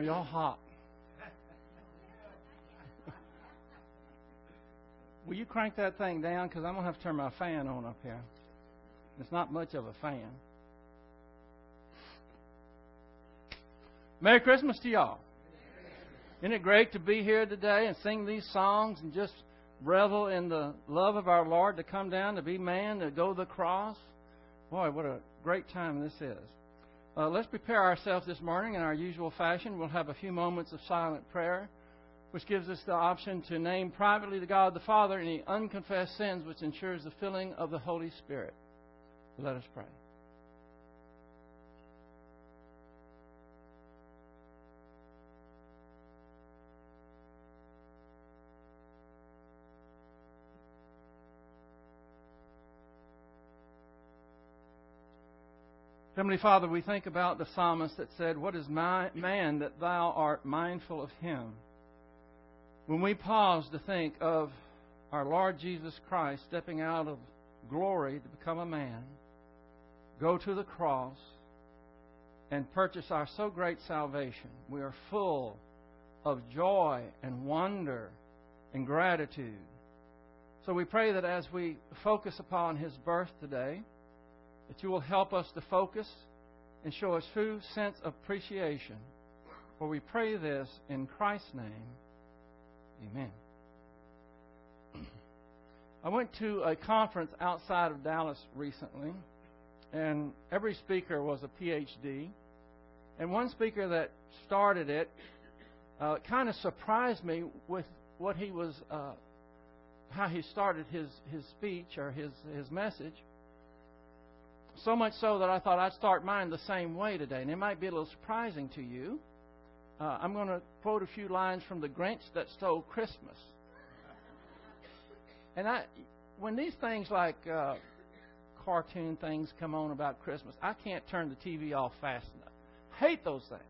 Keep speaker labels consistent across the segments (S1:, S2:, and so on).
S1: Are y'all hot? Will you crank that thing down? Because I'm going to have to turn my fan on up here. It's not much of a fan. Merry Christmas to y'all. Isn't it great to be here today and sing these songs and just revel in the love of our Lord to come down to be man, to go to the cross? Boy, what a great time this is. Uh, let's prepare ourselves this morning in our usual fashion. We'll have a few moments of silent prayer, which gives us the option to name privately to God the Father any unconfessed sins, which ensures the filling of the Holy Spirit. Let us pray. Heavenly Father, we think about the psalmist that said, What is my, man that thou art mindful of him? When we pause to think of our Lord Jesus Christ stepping out of glory to become a man, go to the cross, and purchase our so great salvation, we are full of joy and wonder and gratitude. So we pray that as we focus upon his birth today, that you will help us to focus and show us true sense of appreciation. For we pray this in Christ's name. Amen. I went to a conference outside of Dallas recently, and every speaker was a PhD. And one speaker that started it uh, kind of surprised me with what he was, uh, how he started his, his speech or his, his message. So much so that I thought I'd start mine the same way today. And it might be a little surprising to you. Uh, I'm going to quote a few lines from The Grinch That Stole Christmas. And I, when these things like uh, cartoon things come on about Christmas, I can't turn the TV off fast enough. Hate those things.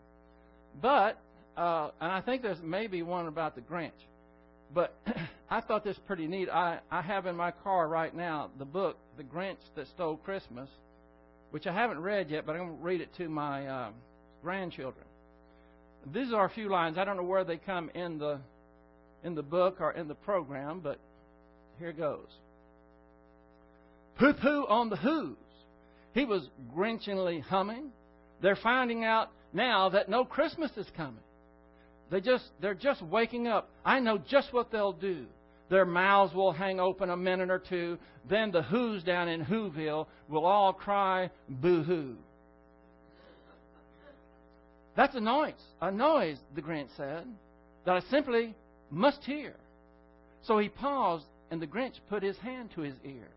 S1: But, uh, and I think there's maybe one about the Grinch. But I thought this pretty neat. I, I have in my car right now the book, The Grinch That Stole Christmas, which I haven't read yet, but I'm going to read it to my uh, grandchildren. These are a few lines. I don't know where they come in the in the book or in the program, but here goes. Poo poo on the Whos. He was grinchingly humming. They're finding out now that no Christmas is coming. They just they're just waking up. I know just what they'll do. Their mouths will hang open a minute or two. Then the Whos down in Whoville will all cry boo hoo. That's a noise, a noise, the Grinch said, that I simply must hear. So he paused, and the Grinch put his hand to his ear.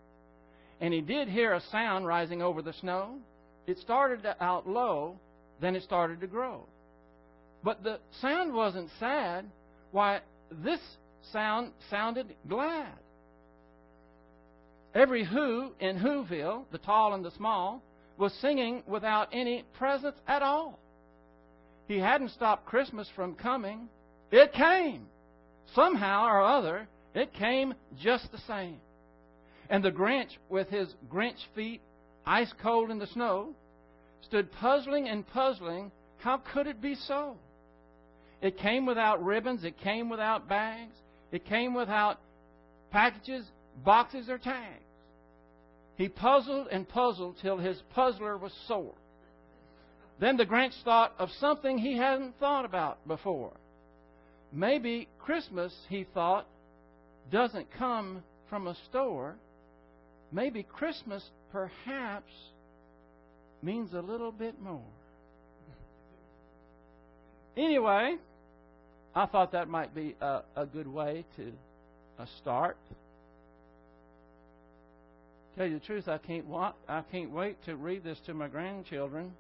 S1: And he did hear a sound rising over the snow. It started out low, then it started to grow. But the sound wasn't sad. Why, this sound sounded glad. Every who in Whoville, the tall and the small, was singing without any presents at all. He hadn't stopped Christmas from coming. It came. Somehow or other, it came just the same. And the Grinch, with his Grinch feet ice cold in the snow, stood puzzling and puzzling how could it be so? It came without ribbons, it came without bags, it came without packages, boxes, or tags. He puzzled and puzzled till his puzzler was sore. Then the Grinch thought of something he hadn't thought about before. Maybe Christmas, he thought, doesn't come from a store. Maybe Christmas perhaps means a little bit more. Anyway, I thought that might be a, a good way to start. Tell you the truth, I can't wa- I can't wait to read this to my grandchildren,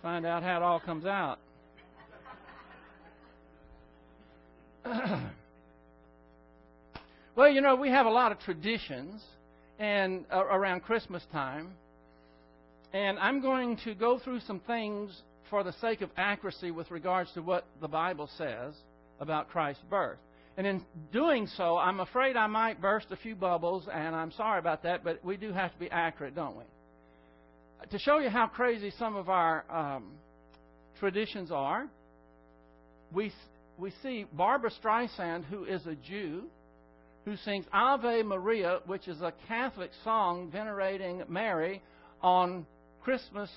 S1: find out how it all comes out. well, you know, we have a lot of traditions and uh, around Christmas time, and I'm going to go through some things for the sake of accuracy with regards to what the Bible says about Christ's birth. And in doing so, I'm afraid I might burst a few bubbles, and I'm sorry about that, but we do have to be accurate, don't we? To show you how crazy some of our um, traditions are, we, we see Barbra Streisand, who is a Jew, who sings Ave Maria, which is a Catholic song venerating Mary on Christmas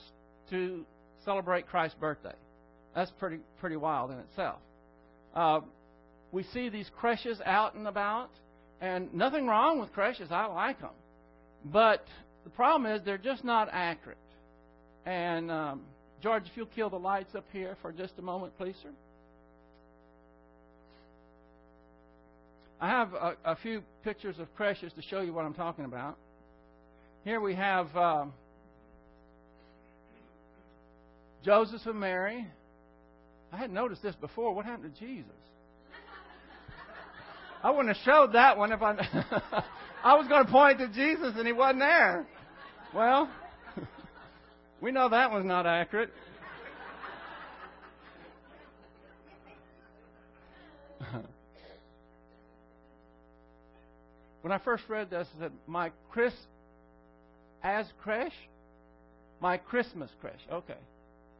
S1: to celebrate Christ's birthday. That's pretty pretty wild in itself. Uh, we see these creches out and about, and nothing wrong with creches. I like them, but the problem is they're just not accurate. And um, George, if you'll kill the lights up here for just a moment, please, sir. I have a, a few pictures of creches to show you what I'm talking about. Here we have uh, Joseph and Mary. I hadn't noticed this before. What happened to Jesus? I wouldn't have showed that one if I. I was going to point to Jesus and he wasn't there. Well, we know that one's not accurate. when I first read this, I said, "My Chris as creche, my Christmas creche." Okay,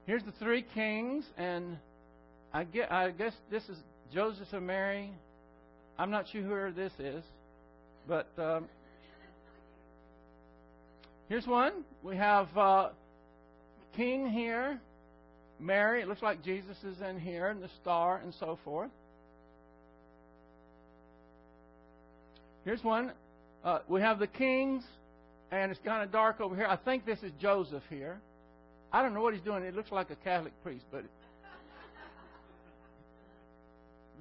S1: here's the three kings, and I get, I guess this is Joseph and Mary. I'm not sure who this is, but um, here's one. We have uh, King here, Mary. It looks like Jesus is in here, and the star, and so forth. Here's one. Uh, we have the kings, and it's kind of dark over here. I think this is Joseph here. I don't know what he's doing. It looks like a Catholic priest, but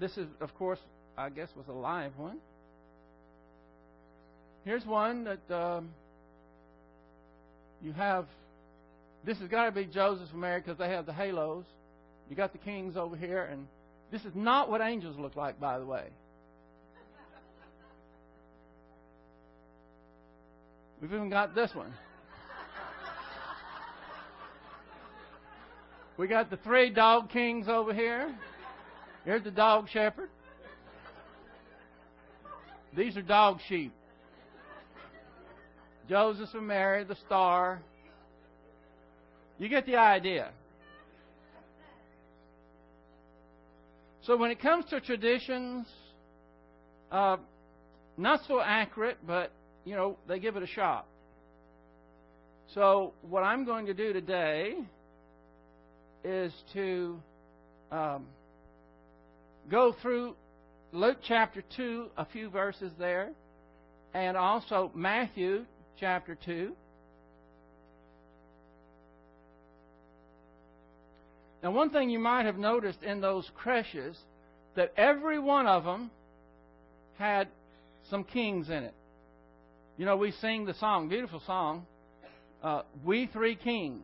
S1: this is, of course, I guess was a live one. Here's one that um, you have. This has got to be Joseph and Mary because they have the halos. You got the kings over here, and this is not what angels look like, by the way. We've even got this one. We got the three dog kings over here. Here's the dog shepherd. These are dog sheep. Joseph and Mary, the star. You get the idea. So when it comes to traditions, uh, not so accurate, but you know they give it a shot. So what I'm going to do today is to um, go through Luke chapter 2, a few verses there, and also Matthew chapter 2. Now, one thing you might have noticed in those creches that every one of them had some kings in it. You know, we sing the song, beautiful song, uh, We Three Kings.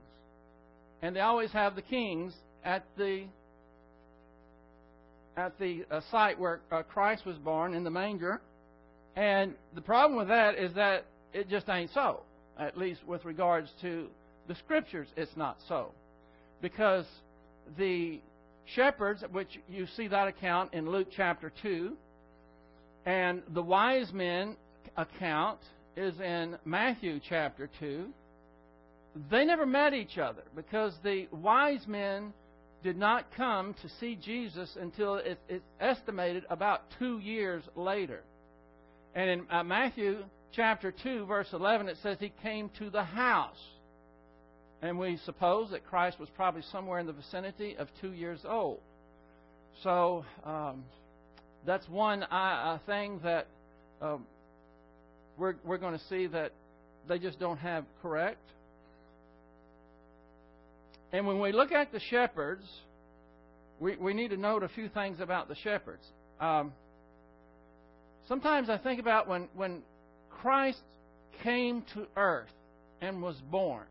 S1: And they always have the kings at the at the uh, site where uh, Christ was born in the manger. And the problem with that is that it just ain't so. At least with regards to the scriptures, it's not so. Because the shepherds, which you see that account in Luke chapter 2, and the wise men account is in Matthew chapter 2. They never met each other because the wise men did not come to see Jesus until it's estimated about two years later. And in uh, Matthew chapter 2, verse 11, it says he came to the house. And we suppose that Christ was probably somewhere in the vicinity of two years old. So um, that's one uh, thing that um, we're, we're going to see that they just don't have correct. And when we look at the shepherds, we, we need to note a few things about the shepherds. Um, sometimes I think about when, when Christ came to earth and was born.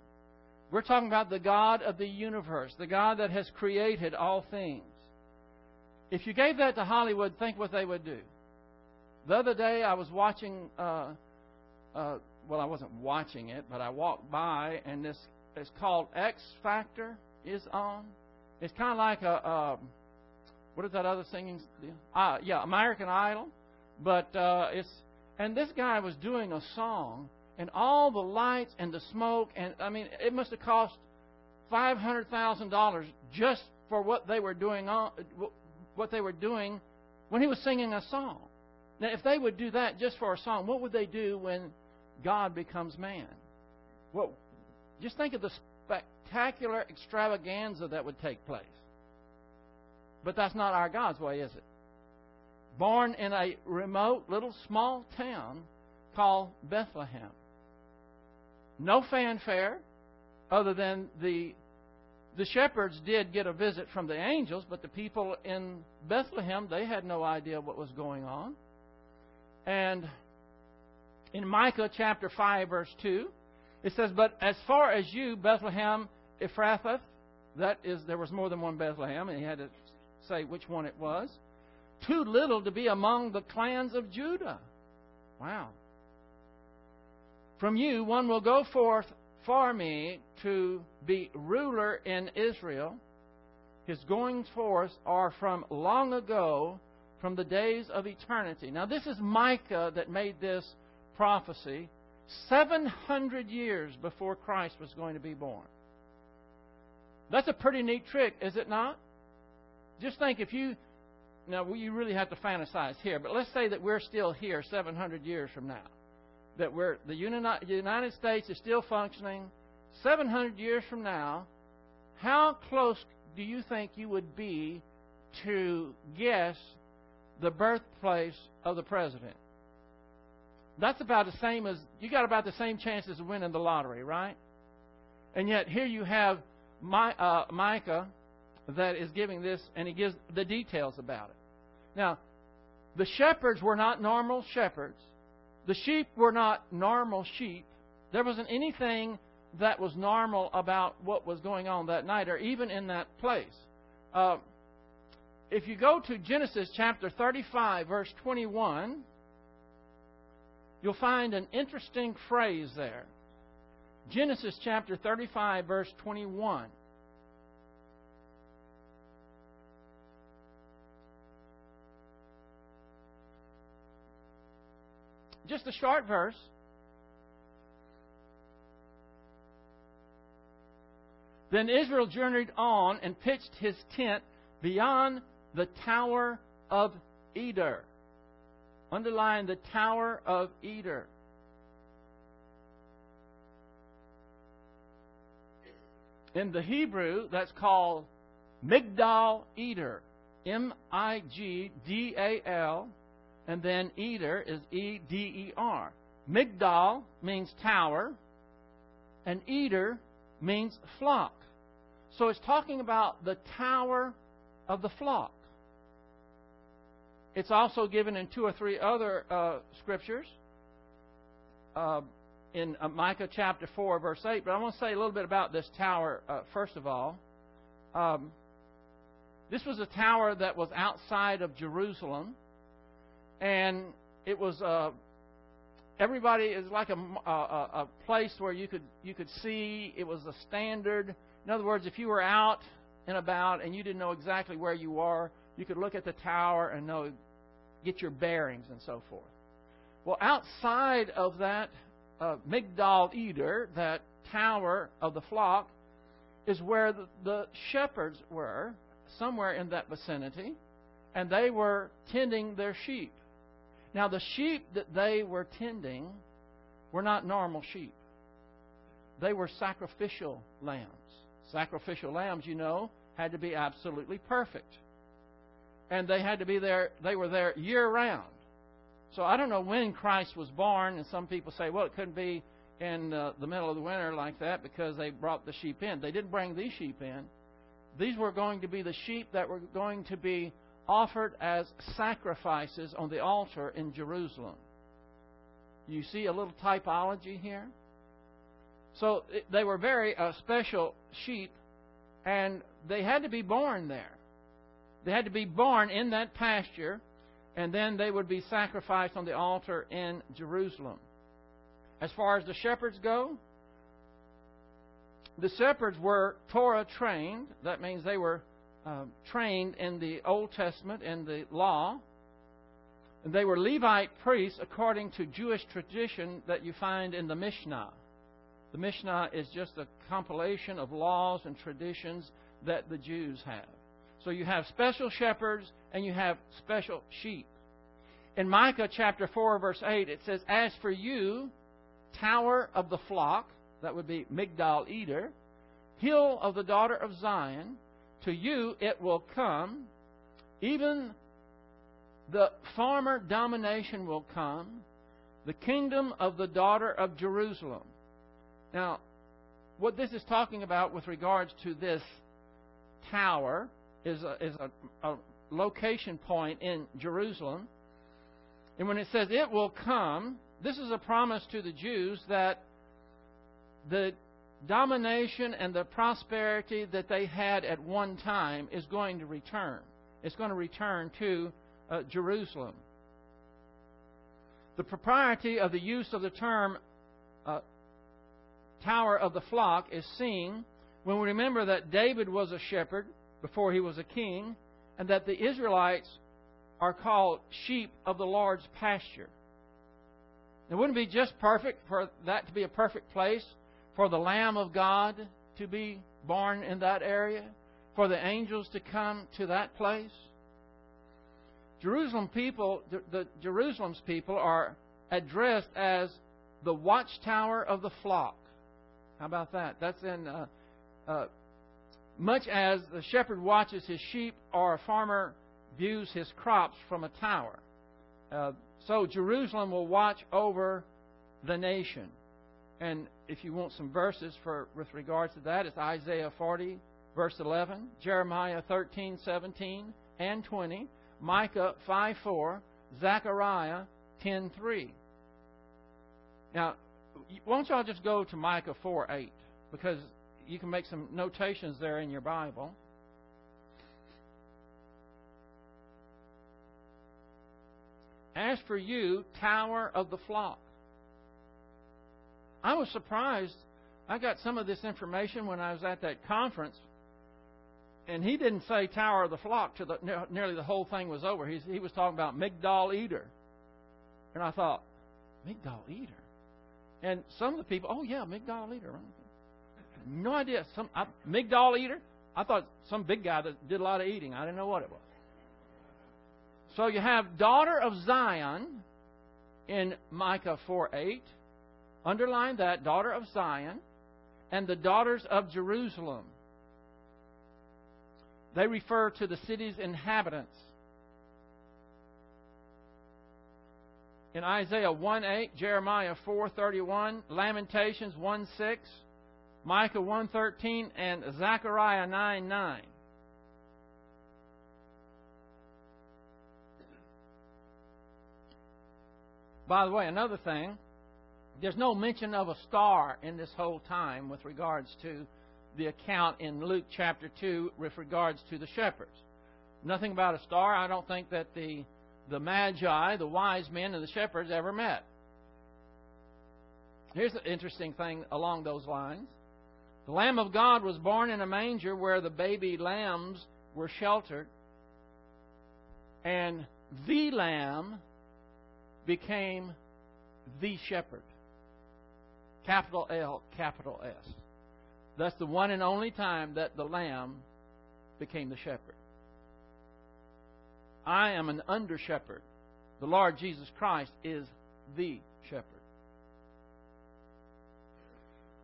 S1: We're talking about the God of the universe, the God that has created all things. If you gave that to Hollywood, think what they would do. The other day, I was watching. Uh, uh, well, I wasn't watching it, but I walked by, and this it's called X Factor is on. It's kind of like a, a what is that other singing? Uh, yeah, American Idol, but uh, it's and this guy was doing a song, and all the lights and the smoke, and I mean, it must have cost five hundred thousand dollars just for what they were doing on what they were doing when he was singing a song. Now, if they would do that just for a song, what would they do when God becomes man? Well, just think of the spectacular extravaganza that would take place. But that's not our God's way, is it? Born in a remote little small town called Bethlehem. No fanfare other than the the shepherds did get a visit from the angels, but the people in Bethlehem, they had no idea what was going on. And in Micah chapter 5, verse 2, it says, But as far as you, Bethlehem Ephrathah, that is, there was more than one Bethlehem, and he had to say which one it was, too little to be among the clans of Judah. Wow. From you one will go forth for me to be ruler in Israel. His goings forth are from long ago, from the days of eternity. Now, this is Micah that made this prophecy 700 years before Christ was going to be born. That's a pretty neat trick, is it not? Just think if you. Now, you really have to fantasize here, but let's say that we're still here 700 years from now that we're, the United States is still functioning 700 years from now, how close do you think you would be to guess the birthplace of the president? That's about the same as you got about the same chances of winning the lottery, right? And yet here you have my, uh, Micah that is giving this, and he gives the details about it. Now, the shepherds were not normal shepherds. The sheep were not normal sheep. There wasn't anything that was normal about what was going on that night or even in that place. Uh, if you go to Genesis chapter 35, verse 21, you'll find an interesting phrase there. Genesis chapter 35, verse 21. Just a short verse. Then Israel journeyed on and pitched his tent beyond the Tower of Eder. Underline the Tower of Eder. In the Hebrew, that's called Migdal Eder. M I G D A L and then Eder is E D E R. Migdal means tower, and Eder means flock. So it's talking about the tower of the flock. It's also given in two or three other uh, scriptures. Uh, in uh, Micah chapter 4, verse 8. But I want to say a little bit about this tower, uh, first of all. Um, this was a tower that was outside of Jerusalem and it was uh, everybody is like a, a, a place where you could you could see. It was a standard. In other words, if you were out and about and you didn't know exactly where you are, you could look at the tower and know get your bearings and so forth. Well, outside of that uh, Migdal Eder, that tower of the flock, is where the, the shepherds were, somewhere in that vicinity, and they were tending their sheep. Now, the sheep that they were tending were not normal sheep. They were sacrificial lambs. Sacrificial lambs, you know, had to be absolutely perfect. And they had to be there, they were there year round. So I don't know when Christ was born, and some people say, well, it couldn't be in uh, the middle of the winter like that because they brought the sheep in. They didn't bring these sheep in. These were going to be the sheep that were going to be offered as sacrifices on the altar in Jerusalem. You see a little typology here? So they were very uh, special sheep, and they had to be born there. They had to be born in that pasture, and then they would be sacrificed on the altar in Jerusalem. As far as the shepherds go, the shepherds were Torah trained. That means they were uh, trained in the Old Testament and the law. And they were Levite priests according to Jewish tradition that you find in the Mishnah. The Mishnah is just a compilation of laws and traditions that the Jews have. So you have special shepherds and you have special sheep. In Micah chapter 4, verse 8, it says, As for you, tower of the flock, that would be Migdal Eder, hill of the daughter of Zion, to you it will come, even the farmer domination will come, the kingdom of the daughter of Jerusalem. Now, what this is talking about with regards to this tower is a, is a, a location point in Jerusalem. And when it says it will come, this is a promise to the Jews that the domination and the prosperity that they had at one time is going to return. It's going to return to uh, Jerusalem. The propriety of the use of the term uh, Tower of the Flock is seen when we remember that David was a shepherd before he was a king, and that the Israelites are called sheep of the Lord's pasture. It wouldn't be just perfect for that to be a perfect place for the Lamb of God to be born in that area, for the angels to come to that place. Jerusalem people, the, Jerusalem's people are addressed as the watchtower of the flock. How about that? That's in uh, uh, much as the shepherd watches his sheep or a farmer views his crops from a tower. Uh, so Jerusalem will watch over the nation. And if you want some verses for with regards to that, it's Isaiah 40, verse 11, Jeremiah 13, 17, and 20, Micah 5, 4, Zechariah 10, 3. Now, why don't y'all just go to Micah 4, 8, because you can make some notations there in your Bible. As for you, tower of the flock. I was surprised. I got some of this information when I was at that conference, and he didn't say tower of the flock till the, nearly the whole thing was over. He, he was talking about Migdal Eder. And I thought, Migdal Eder? And some of the people, oh yeah, Migdal Eder. No idea. Some I, Migdal eater. I thought some big guy that did a lot of eating. I didn't know what it was. So you have daughter of Zion in Micah 4 8. Underline that, daughter of Zion, and the daughters of Jerusalem. They refer to the city's inhabitants. In Isaiah 1 8, Jeremiah 4 31, Lamentations 1 6, Micah 1 13, and Zechariah 9 9. By the way, another thing, there's no mention of a star in this whole time with regards to the account in Luke chapter 2 with regards to the shepherds. Nothing about a star. I don't think that the, the magi, the wise men, and the shepherds ever met. Here's an interesting thing along those lines. The Lamb of God was born in a manger where the baby lambs were sheltered. And the Lamb became the shepherd. Capital L, capital S. That's the one and only time that the lamb became the shepherd. I am an under shepherd. The Lord Jesus Christ is the shepherd.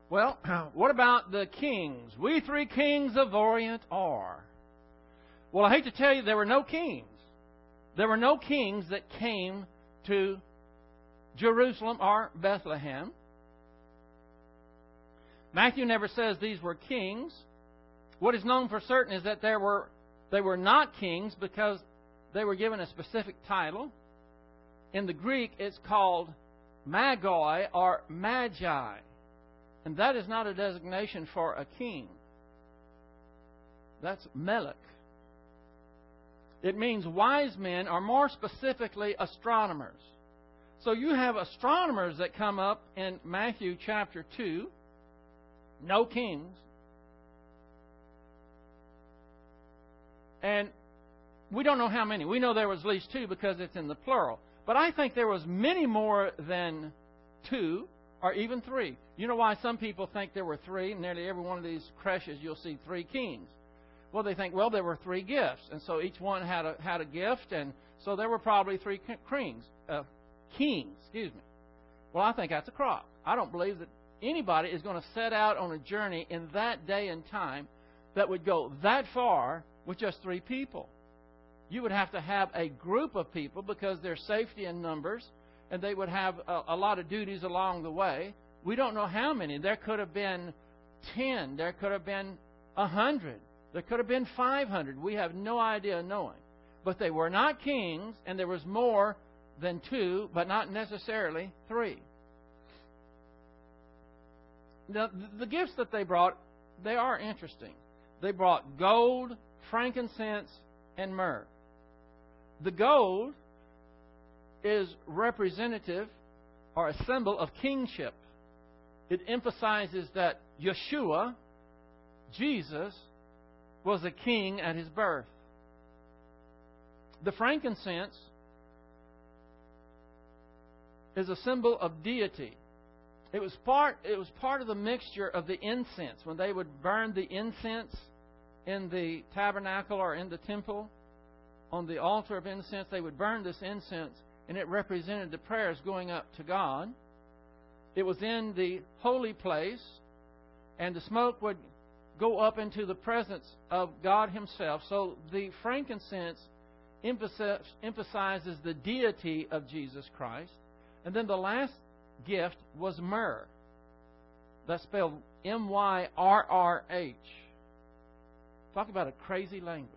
S1: Well, what about the kings? We three kings of Orient are. Well, I hate to tell you, there were no kings. There were no kings that came to Jerusalem or Bethlehem. Matthew never says these were kings. What is known for certain is that there were they were not kings because they were given a specific title. In the Greek, it's called magoi or magi. And that is not a designation for a king. That's melech. It means wise men, or more specifically, astronomers. So you have astronomers that come up in Matthew chapter 2, no kings. And we don't know how many. We know there was at least two because it's in the plural. But I think there was many more than two or even three. You know why some people think there were three? Nearly every one of these creches you'll see three kings. Well, they think, well, there were three gifts, and so each one had a had a gift, and so there were probably three kings, uh, kings. Excuse me. Well, I think that's a crock. I don't believe that anybody is going to set out on a journey in that day and time that would go that far with just three people. You would have to have a group of people because there's safety in numbers, and they would have a, a lot of duties along the way. We don't know how many. There could have been 10, there could have been a 100, there could have been 500. We have no idea knowing. But they were not kings, and there was more than two, but not necessarily three. Now, the gifts that they brought, they are interesting. They brought gold, frankincense, and myrrh. The gold is representative or a symbol of kingship. It emphasizes that Yeshua, Jesus, was a king at his birth. The frankincense is a symbol of deity. It was part it was part of the mixture of the incense when they would burn the incense in the tabernacle or in the temple on the altar of incense they would burn this incense and it represented the prayers going up to God. It was in the holy place and the smoke would go up into the presence of God himself. So the frankincense emphasizes the deity of Jesus Christ. And then the last gift was myrrh. That's spelled M Y R R H. Talk about a crazy language.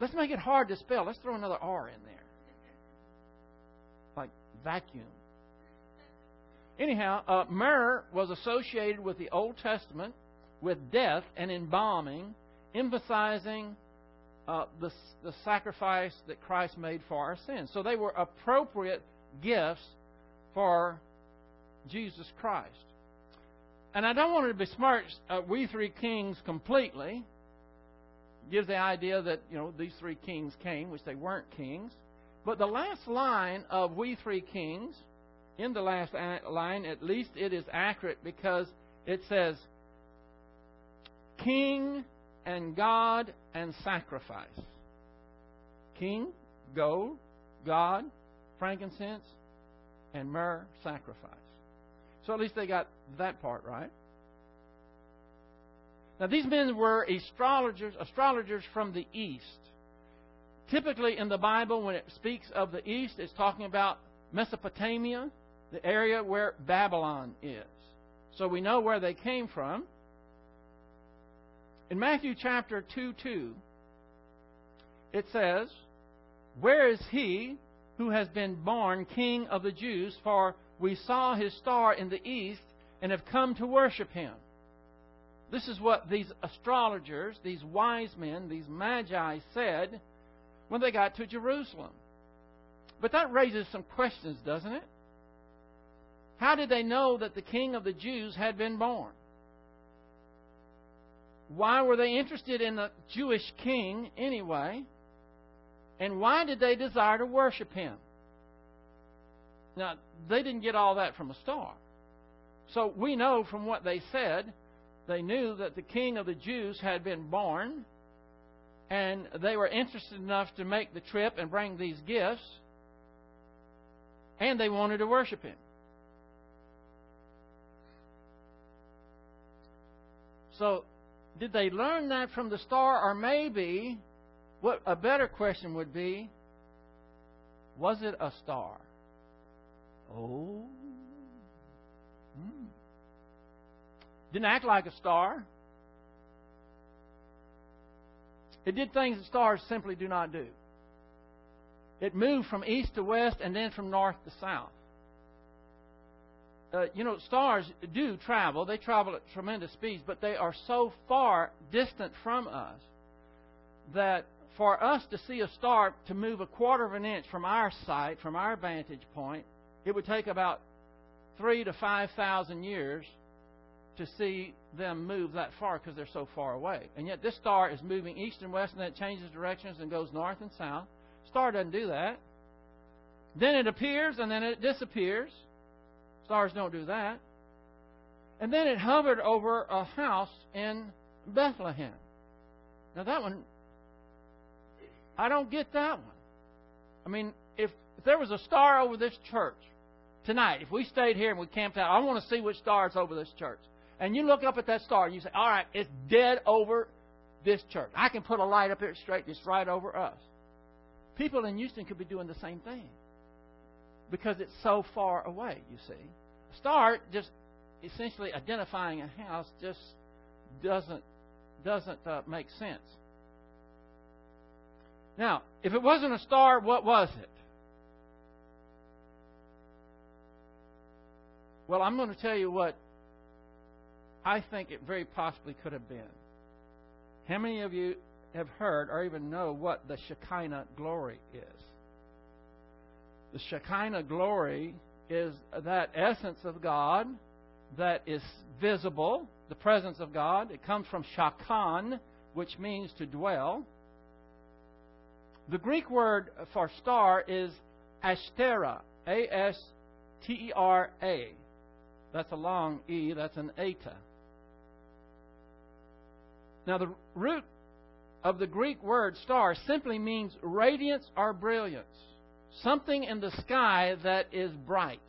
S1: Let's make it hard to spell. Let's throw another R in there. Vacuum. Anyhow, uh, myrrh was associated with the Old Testament with death and embalming, emphasizing uh, the, the sacrifice that Christ made for our sins. So they were appropriate gifts for Jesus Christ. And I don't want to besmirch uh, we three kings completely. Gives the idea that you know these three kings came, which they weren't kings. But the last line of we three kings, in the last line, at least it is accurate because it says, "King and God and sacrifice." King, gold, God, frankincense, and myrrh sacrifice. So at least they got that part right. Now these men were astrologers, astrologers from the east. Typically in the Bible, when it speaks of the east, it's talking about Mesopotamia, the area where Babylon is. So we know where they came from. In Matthew chapter 2 2, it says, Where is he who has been born King of the Jews, for we saw his star in the east and have come to worship him. This is what these astrologers, these wise men, these magi said when they got to Jerusalem. But that raises some questions, doesn't it? How did they know that the king of the Jews had been born? Why were they interested in the Jewish king anyway? And why did they desire to worship him? Now, they didn't get all that from a star. So we know from what they said, they knew that the king of the Jews had been born, and they were interested enough to make the trip and bring these gifts, and they wanted to worship him. So, did they learn that from the star, or maybe what a better question would be was it a star? Oh. Hmm. Didn't act like a star. It did things that stars simply do not do. It moved from east to west and then from north to south. Uh, you know, stars do travel. They travel at tremendous speeds, but they are so far distant from us that for us to see a star to move a quarter of an inch from our sight, from our vantage point, it would take about three to five thousand years to see them move that far because they're so far away. And yet this star is moving east and west, and then it changes directions and goes north and south. Star doesn't do that. Then it appears and then it disappears. Stars don't do that. And then it hovered over a house in Bethlehem. Now that one, I don't get that one. I mean, if, if there was a star over this church tonight, if we stayed here and we camped out, I want to see which star is over this church. And you look up at that star and you say, all right, it's dead over this church. I can put a light up here straight, it's right over us. People in Houston could be doing the same thing because it's so far away, you see. A star just essentially identifying a house just doesn't doesn't uh, make sense. Now, if it wasn't a star, what was it? Well, I'm going to tell you what I think it very possibly could have been. How many of you have heard or even know what the Shekinah glory is? The Shekinah glory is that essence of God that is visible, the presence of God. It comes from shakan, which means to dwell. The Greek word for star is astera, A S T E R A. That's a long E, that's an eta. Now, the root of the Greek word star simply means radiance or brilliance, something in the sky that is bright.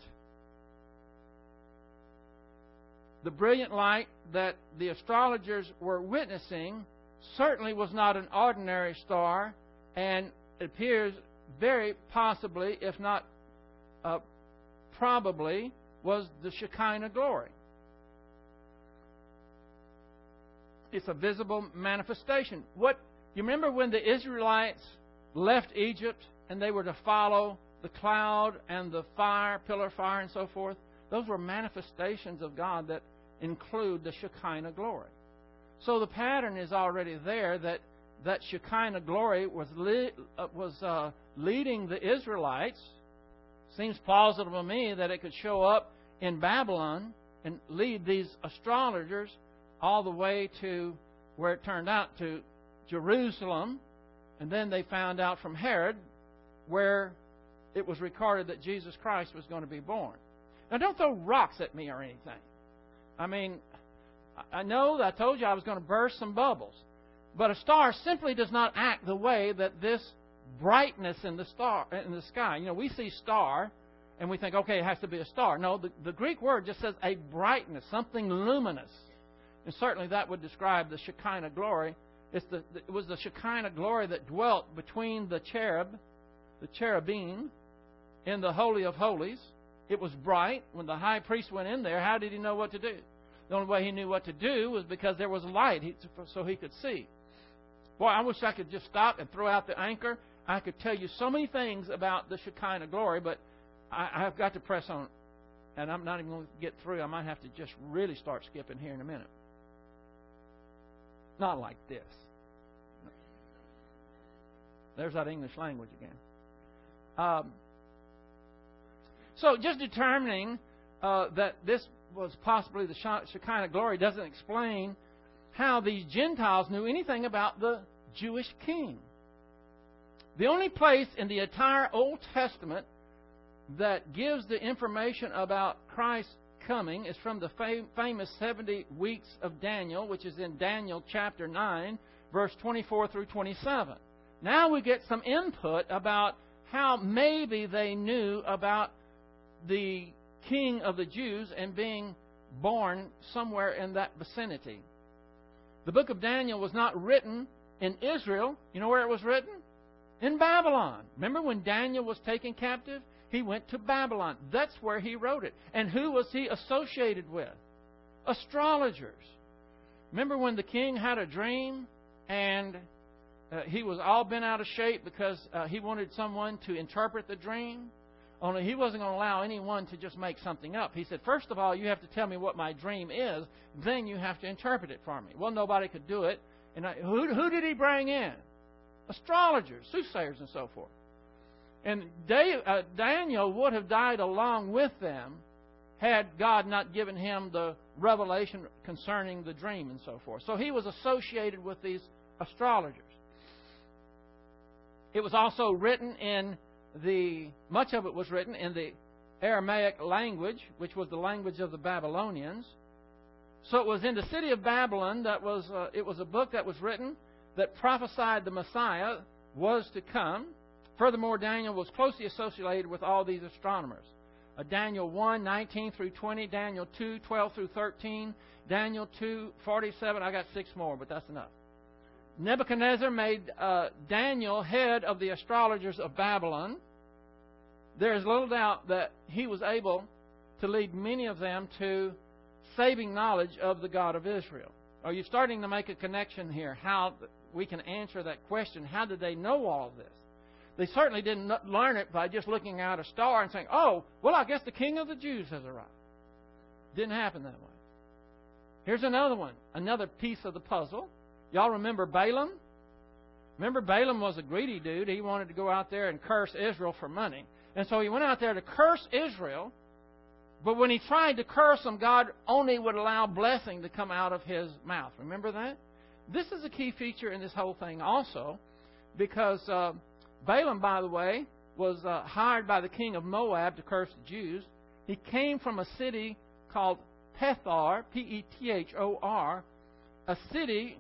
S1: The brilliant light that the astrologers were witnessing certainly was not an ordinary star, and appears very possibly, if not uh, probably, was the Shekinah glory. It's a visible manifestation. What you remember when the Israelites left Egypt and they were to follow the cloud and the fire, pillar fire, and so forth? Those were manifestations of God that include the Shekinah glory. So the pattern is already there that that Shekinah glory was le- uh, was uh, leading the Israelites. Seems plausible to me that it could show up in Babylon and lead these astrologers all the way to where it turned out to Jerusalem, and then they found out from Herod where it was recorded that Jesus Christ was going to be born. Now, don't throw rocks at me or anything. I mean, I know I told you I was going to burst some bubbles, but a star simply does not act the way that this brightness in the star in the sky. You know, we see star and we think, okay, it has to be a star. No, the, the Greek word just says a brightness, something luminous. And certainly that would describe the Shekinah glory. The, it was the Shekinah glory that dwelt between the cherub, the cherubim, in the Holy of Holies. It was bright. When the high priest went in there, how did he know what to do? The only way he knew what to do was because there was light, so he could see. Boy, I wish I could just stop and throw out the anchor. I could tell you so many things about the Shekinah glory, but I, have got to press on, and I'm not even going to get through. I might have to just really start skipping here in a minute. Not like this. There's that English language again. Um, so, just determining uh, that this was possibly the Shekinah glory doesn't explain how these Gentiles knew anything about the Jewish king. The only place in the entire Old Testament that gives the information about Christ's coming is from the famous 70 weeks of Daniel, which is in Daniel chapter 9, verse 24 through 27. Now we get some input about how maybe they knew about the king of the Jews and being born somewhere in that vicinity. The book of Daniel was not written in Israel. You know where it was written? In Babylon. Remember when Daniel was taken captive? He went to Babylon. That's where he wrote it. And who was he associated with? Astrologers. Remember when the king had a dream and uh, he was all bent out of shape because uh, he wanted someone to interpret the dream? Only he wasn't going to allow anyone to just make something up. He said, First of all, you have to tell me what my dream is, then you have to interpret it for me. Well, nobody could do it. And I, who, who did he bring in? Astrologers, soothsayers, and so forth. And Dave, uh, Daniel would have died along with them had God not given him the revelation concerning the dream and so forth. So he was associated with these astrologers. It was also written in the much of it was written in the Aramaic language, which was the language of the Babylonians. So it was in the city of Babylon that was uh, it was a book that was written that prophesied the Messiah was to come. Furthermore, Daniel was closely associated with all these astronomers. Uh, Daniel 1, 19 through 20, Daniel 2, 12 through 13, Daniel 2, 47. I got six more, but that's enough. Nebuchadnezzar made uh, Daniel head of the astrologers of Babylon. There is little doubt that he was able to lead many of them to saving knowledge of the God of Israel. Are you starting to make a connection here? How we can answer that question? How did they know all of this? They certainly didn't learn it by just looking at a star and saying, "Oh, well, I guess the King of the Jews has arrived." Didn't happen that way. Here's another one, another piece of the puzzle. Y'all remember Balaam? Remember, Balaam was a greedy dude. He wanted to go out there and curse Israel for money. And so he went out there to curse Israel. But when he tried to curse them, God only would allow blessing to come out of his mouth. Remember that? This is a key feature in this whole thing also, because uh, Balaam, by the way, was uh, hired by the king of Moab to curse the Jews. He came from a city called Pethor, P E T H O R, a city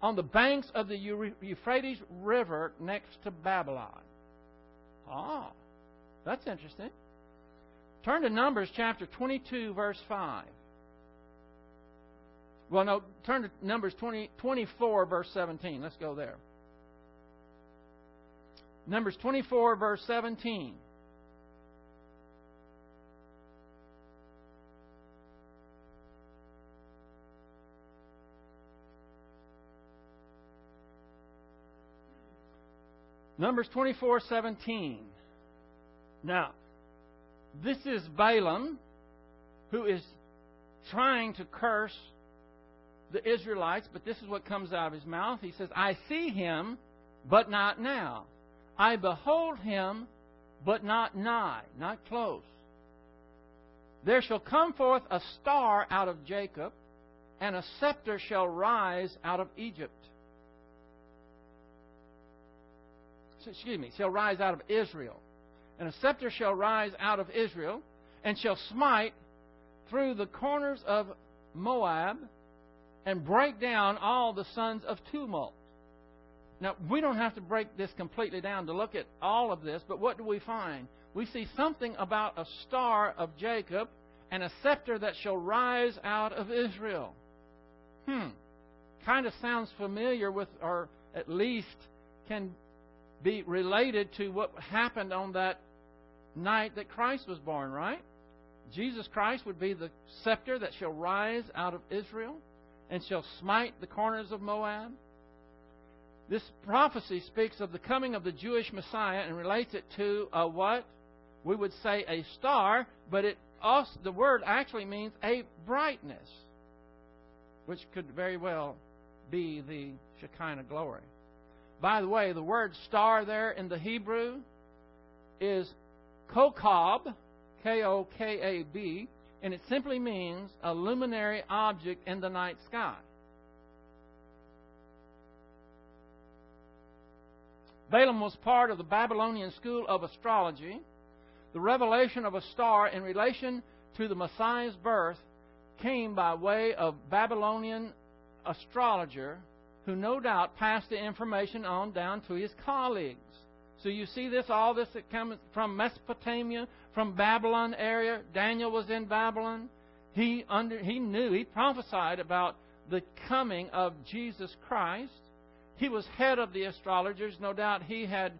S1: on the banks of the Euphrates River next to Babylon. Ah, that's interesting. Turn to Numbers chapter 22, verse 5. Well, no, turn to Numbers 20, 24, verse 17. Let's go there. Numbers 24, verse 17. Numbers 24:17. Now, this is Balaam who is trying to curse the Israelites, but this is what comes out of his mouth. He says, "I see him, but not now. I behold him, but not nigh, not close. There shall come forth a star out of Jacob, and a scepter shall rise out of Egypt." excuse me, shall rise out of Israel. And a scepter shall rise out of Israel, and shall smite through the corners of Moab, and break down all the sons of tumult. Now, we don't have to break this completely down to look at all of this, but what do we find? We see something about a star of Jacob and a scepter that shall rise out of Israel. Hmm. Kind of sounds familiar with, or at least can be related to what happened on that night that Christ was born, right? Jesus Christ would be the scepter that shall rise out of Israel and shall smite the corners of Moab. This prophecy speaks of the coming of the Jewish Messiah and relates it to a what? We would say a star, but it also, the word actually means a brightness, which could very well be the Shekinah glory. By the way, the word star there in the Hebrew is kokab, K O K A B, and it simply means a luminary object in the night sky. Balaam was part of the Babylonian school of astrology. The revelation of a star in relation to the Messiah's birth came by way of Babylonian astrologer who no doubt passed the information on down to his colleagues. So you see this, all this that comes from Mesopotamia, from Babylon area. Daniel was in Babylon. He under he knew, he prophesied about the coming of Jesus Christ. He was head of the astrologers. No doubt he had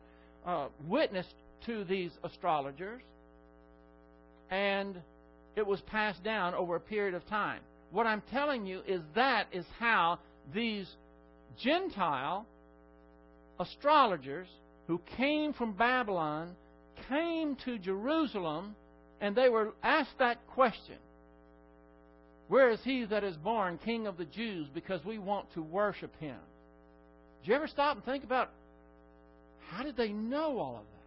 S1: uh, witnessed to these astrologers. And it was passed down over a period of time. What I'm telling you is that is how these Gentile astrologers who came from Babylon came to Jerusalem and they were asked that question Where is he that is born King of the Jews? Because we want to worship him. Did you ever stop and think about how did they know all of that?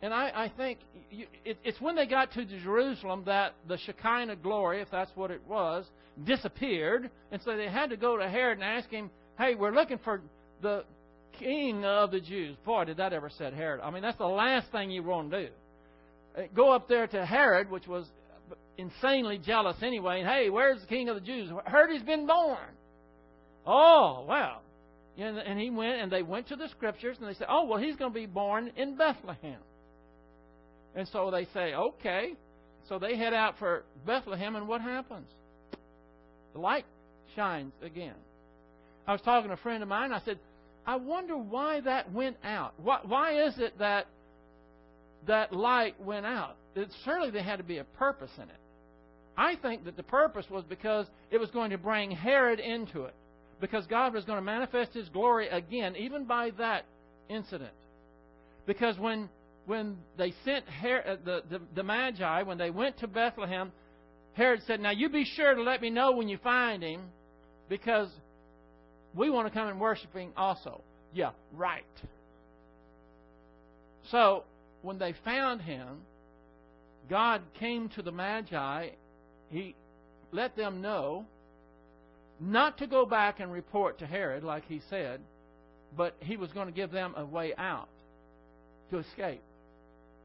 S1: And I, I think you, it, it's when they got to Jerusalem that the Shekinah glory, if that's what it was, disappeared. And so they had to go to Herod and ask him, hey, we're looking for the king of the Jews. Boy, did that ever set Herod. I mean, that's the last thing you want to do. Uh, go up there to Herod, which was insanely jealous anyway, and hey, where's the king of the Jews? Heard he's been born. Oh, well. And he went, and they went to the scriptures, and they said, oh, well, he's going to be born in Bethlehem. And so they say, okay. So they head out for Bethlehem, and what happens? The light shines again. I was talking to a friend of mine. I said, I wonder why that went out. Why, why is it that that light went out? It, certainly there had to be a purpose in it. I think that the purpose was because it was going to bring Herod into it. Because God was going to manifest His glory again, even by that incident. Because when when they sent Herod, uh, the, the, the Magi, when they went to Bethlehem, Herod said, Now you be sure to let me know when you find him, because we want to come and worship him also. Yeah, right. So, when they found him, God came to the Magi. He let them know not to go back and report to Herod, like he said, but he was going to give them a way out to escape.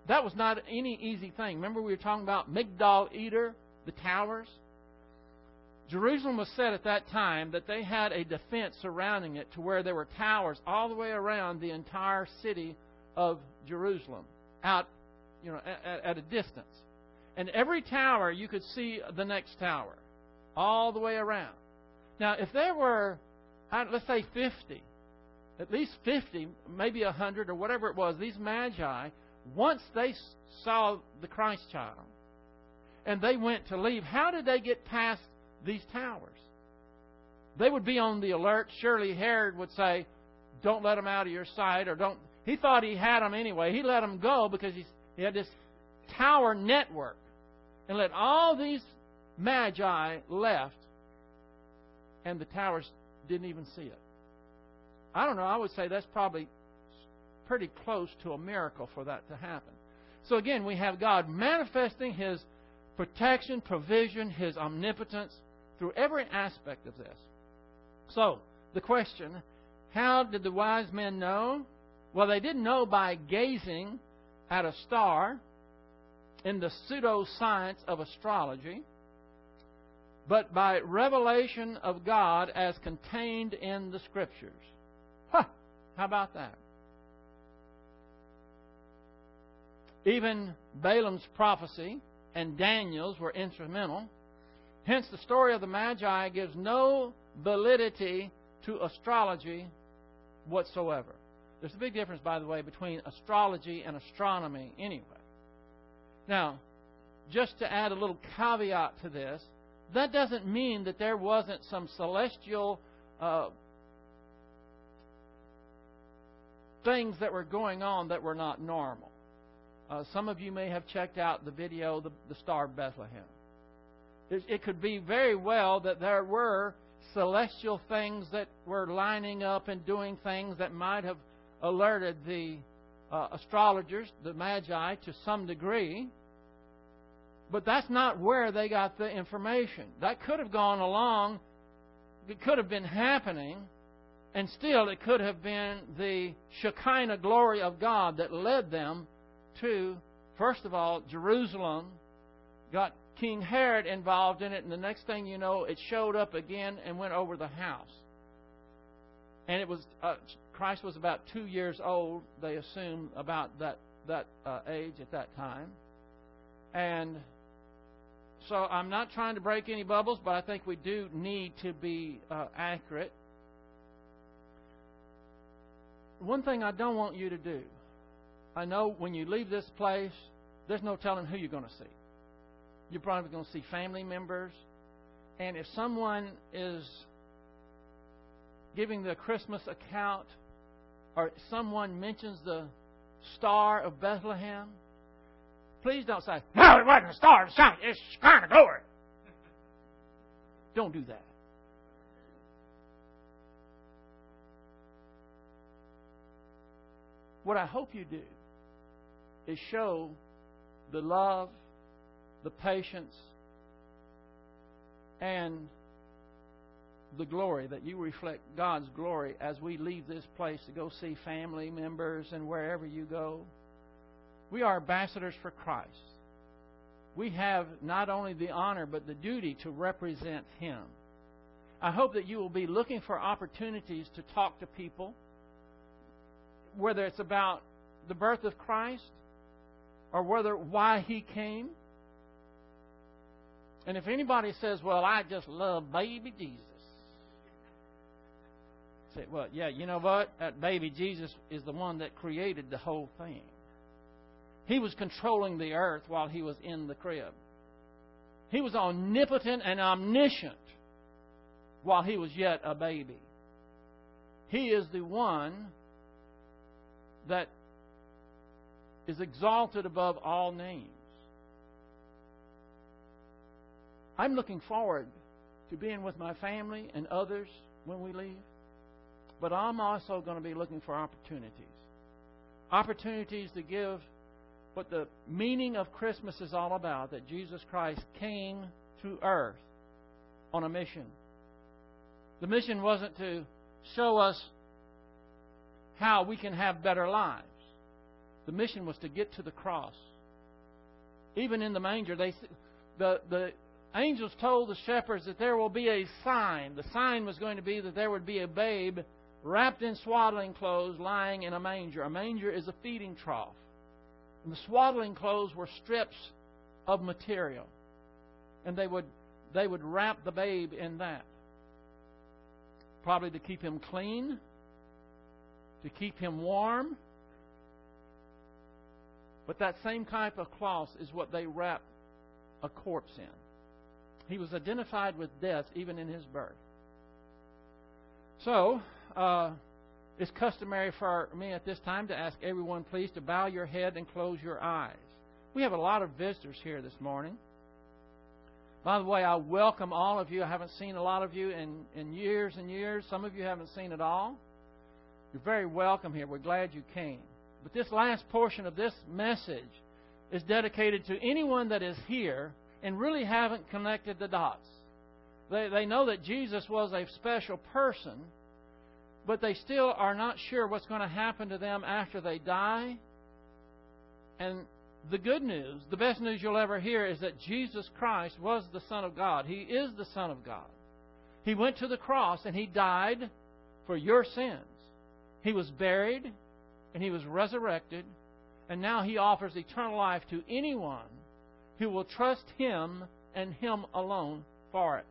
S1: That was not any easy thing. Remember, we were talking about Migdal Eder, the towers? Jerusalem was said at that time that they had a defense surrounding it to where there were towers all the way around the entire city of Jerusalem, out, you know, at, at a distance. And every tower you could see the next tower, all the way around. Now, if there were, let's say 50, at least 50, maybe 100 or whatever it was, these magi once they saw the Christ child and they went to leave, how did they get past these towers? They would be on the alert. Surely Herod would say, Don't let them out of your sight, or don't. He thought he had them anyway. He let them go because he had this tower network and let all these magi left, and the towers didn't even see it. I don't know. I would say that's probably pretty close to a miracle for that to happen. So again, we have God manifesting His protection, provision, His omnipotence through every aspect of this. So, the question how did the wise men know? Well, they didn't know by gazing at a star in the pseudoscience of astrology, but by revelation of God as contained in the Scriptures. Huh! How about that? Even Balaam's prophecy and Daniel's were instrumental. Hence, the story of the Magi gives no validity to astrology whatsoever. There's a big difference, by the way, between astrology and astronomy, anyway. Now, just to add a little caveat to this, that doesn't mean that there wasn't some celestial uh, things that were going on that were not normal. Uh, some of you may have checked out the video, The, the Star of Bethlehem. It, it could be very well that there were celestial things that were lining up and doing things that might have alerted the uh, astrologers, the magi, to some degree. But that's not where they got the information. That could have gone along, it could have been happening, and still it could have been the Shekinah glory of God that led them to, first of all, Jerusalem got King Herod involved in it, and the next thing you know, it showed up again and went over the house. And it was uh, Christ was about two years old. They assume about that that uh, age at that time, and so I'm not trying to break any bubbles, but I think we do need to be uh, accurate. One thing I don't want you to do, I know when you leave this place, there's no telling who you're going to see. You're probably going to see family members. And if someone is giving the Christmas account, or someone mentions the Star of Bethlehem, please don't say, No, it wasn't a star of sun, it's kind of glory. Don't do that. What I hope you do is show the love, the patience, and the glory, that you reflect God's glory as we leave this place to go see family members and wherever you go. We are ambassadors for Christ. We have not only the honor but the duty to represent Him. I hope that you will be looking for opportunities to talk to people, whether it's about the birth of Christ or whether why He came. And if anybody says, Well, I just love baby Jesus, say, Well, yeah, you know what? That baby Jesus is the one that created the whole thing. He was controlling the earth while he was in the crib. He was omnipotent and omniscient while he was yet a baby. He is the one that is exalted above all names. I'm looking forward to being with my family and others when we leave, but I'm also going to be looking for opportunities. Opportunities to give what the meaning of Christmas is all about that Jesus Christ came to earth on a mission. The mission wasn't to show us how we can have better lives. The mission was to get to the cross. Even in the manger, they the the angels told the shepherds that there will be a sign. The sign was going to be that there would be a babe wrapped in swaddling clothes lying in a manger. A manger is a feeding trough. And the swaddling clothes were strips of material. And they would they would wrap the babe in that. Probably to keep him clean, to keep him warm. But that same type of cloth is what they wrap a corpse in. He was identified with death even in his birth. So, uh, it's customary for me at this time to ask everyone, please, to bow your head and close your eyes. We have a lot of visitors here this morning. By the way, I welcome all of you. I haven't seen a lot of you in, in years and years. Some of you haven't seen it all. You're very welcome here. We're glad you came. But this last portion of this message is dedicated to anyone that is here and really haven't connected the dots. They, they know that Jesus was a special person but they still are not sure what's going to happen to them after they die. And the good news, the best news you'll ever hear, is that Jesus Christ was the Son of God. He is the Son of God. He went to the cross and He died for your sins. He was buried and He was resurrected. And now He offers eternal life to anyone who will trust Him and Him alone for it.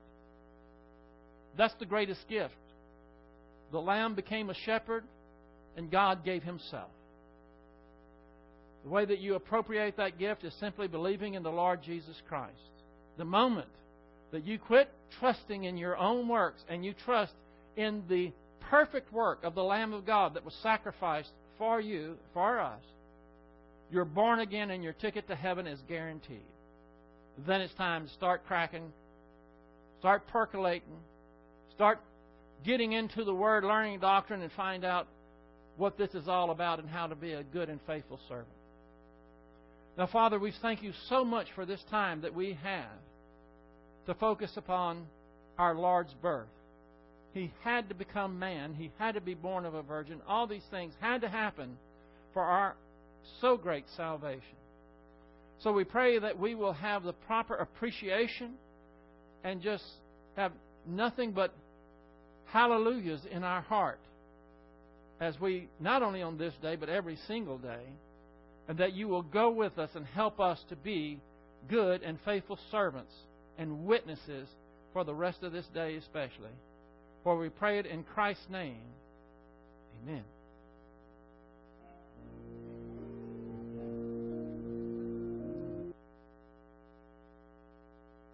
S1: That's the greatest gift the Lamb became a shepherd, and God gave Himself. The way that you appropriate that gift is simply believing in the Lord Jesus Christ. The moment that you quit trusting in your own works and you trust in the perfect work of the Lamb of God that was sacrificed for you, for us, you're born again and your ticket to heaven is guaranteed. Then it's time to start cracking, start percolating, start getting into the Word, learning doctrine, and find out what this is all about and how to be a good and faithful servant. Now, Father, we thank you so much for this time that we have to focus upon our Lord's birth. He had to become man. He had to be born of a virgin. All these things had to happen for our so great salvation. So we pray that we will have the proper appreciation and just have nothing but hallelujahs in our heart as we, not only on this day, but every single day, and that you will go with us and help us to be good and faithful servants and witnesses for the rest of this day, especially. For we pray it in Christ's name. Amen.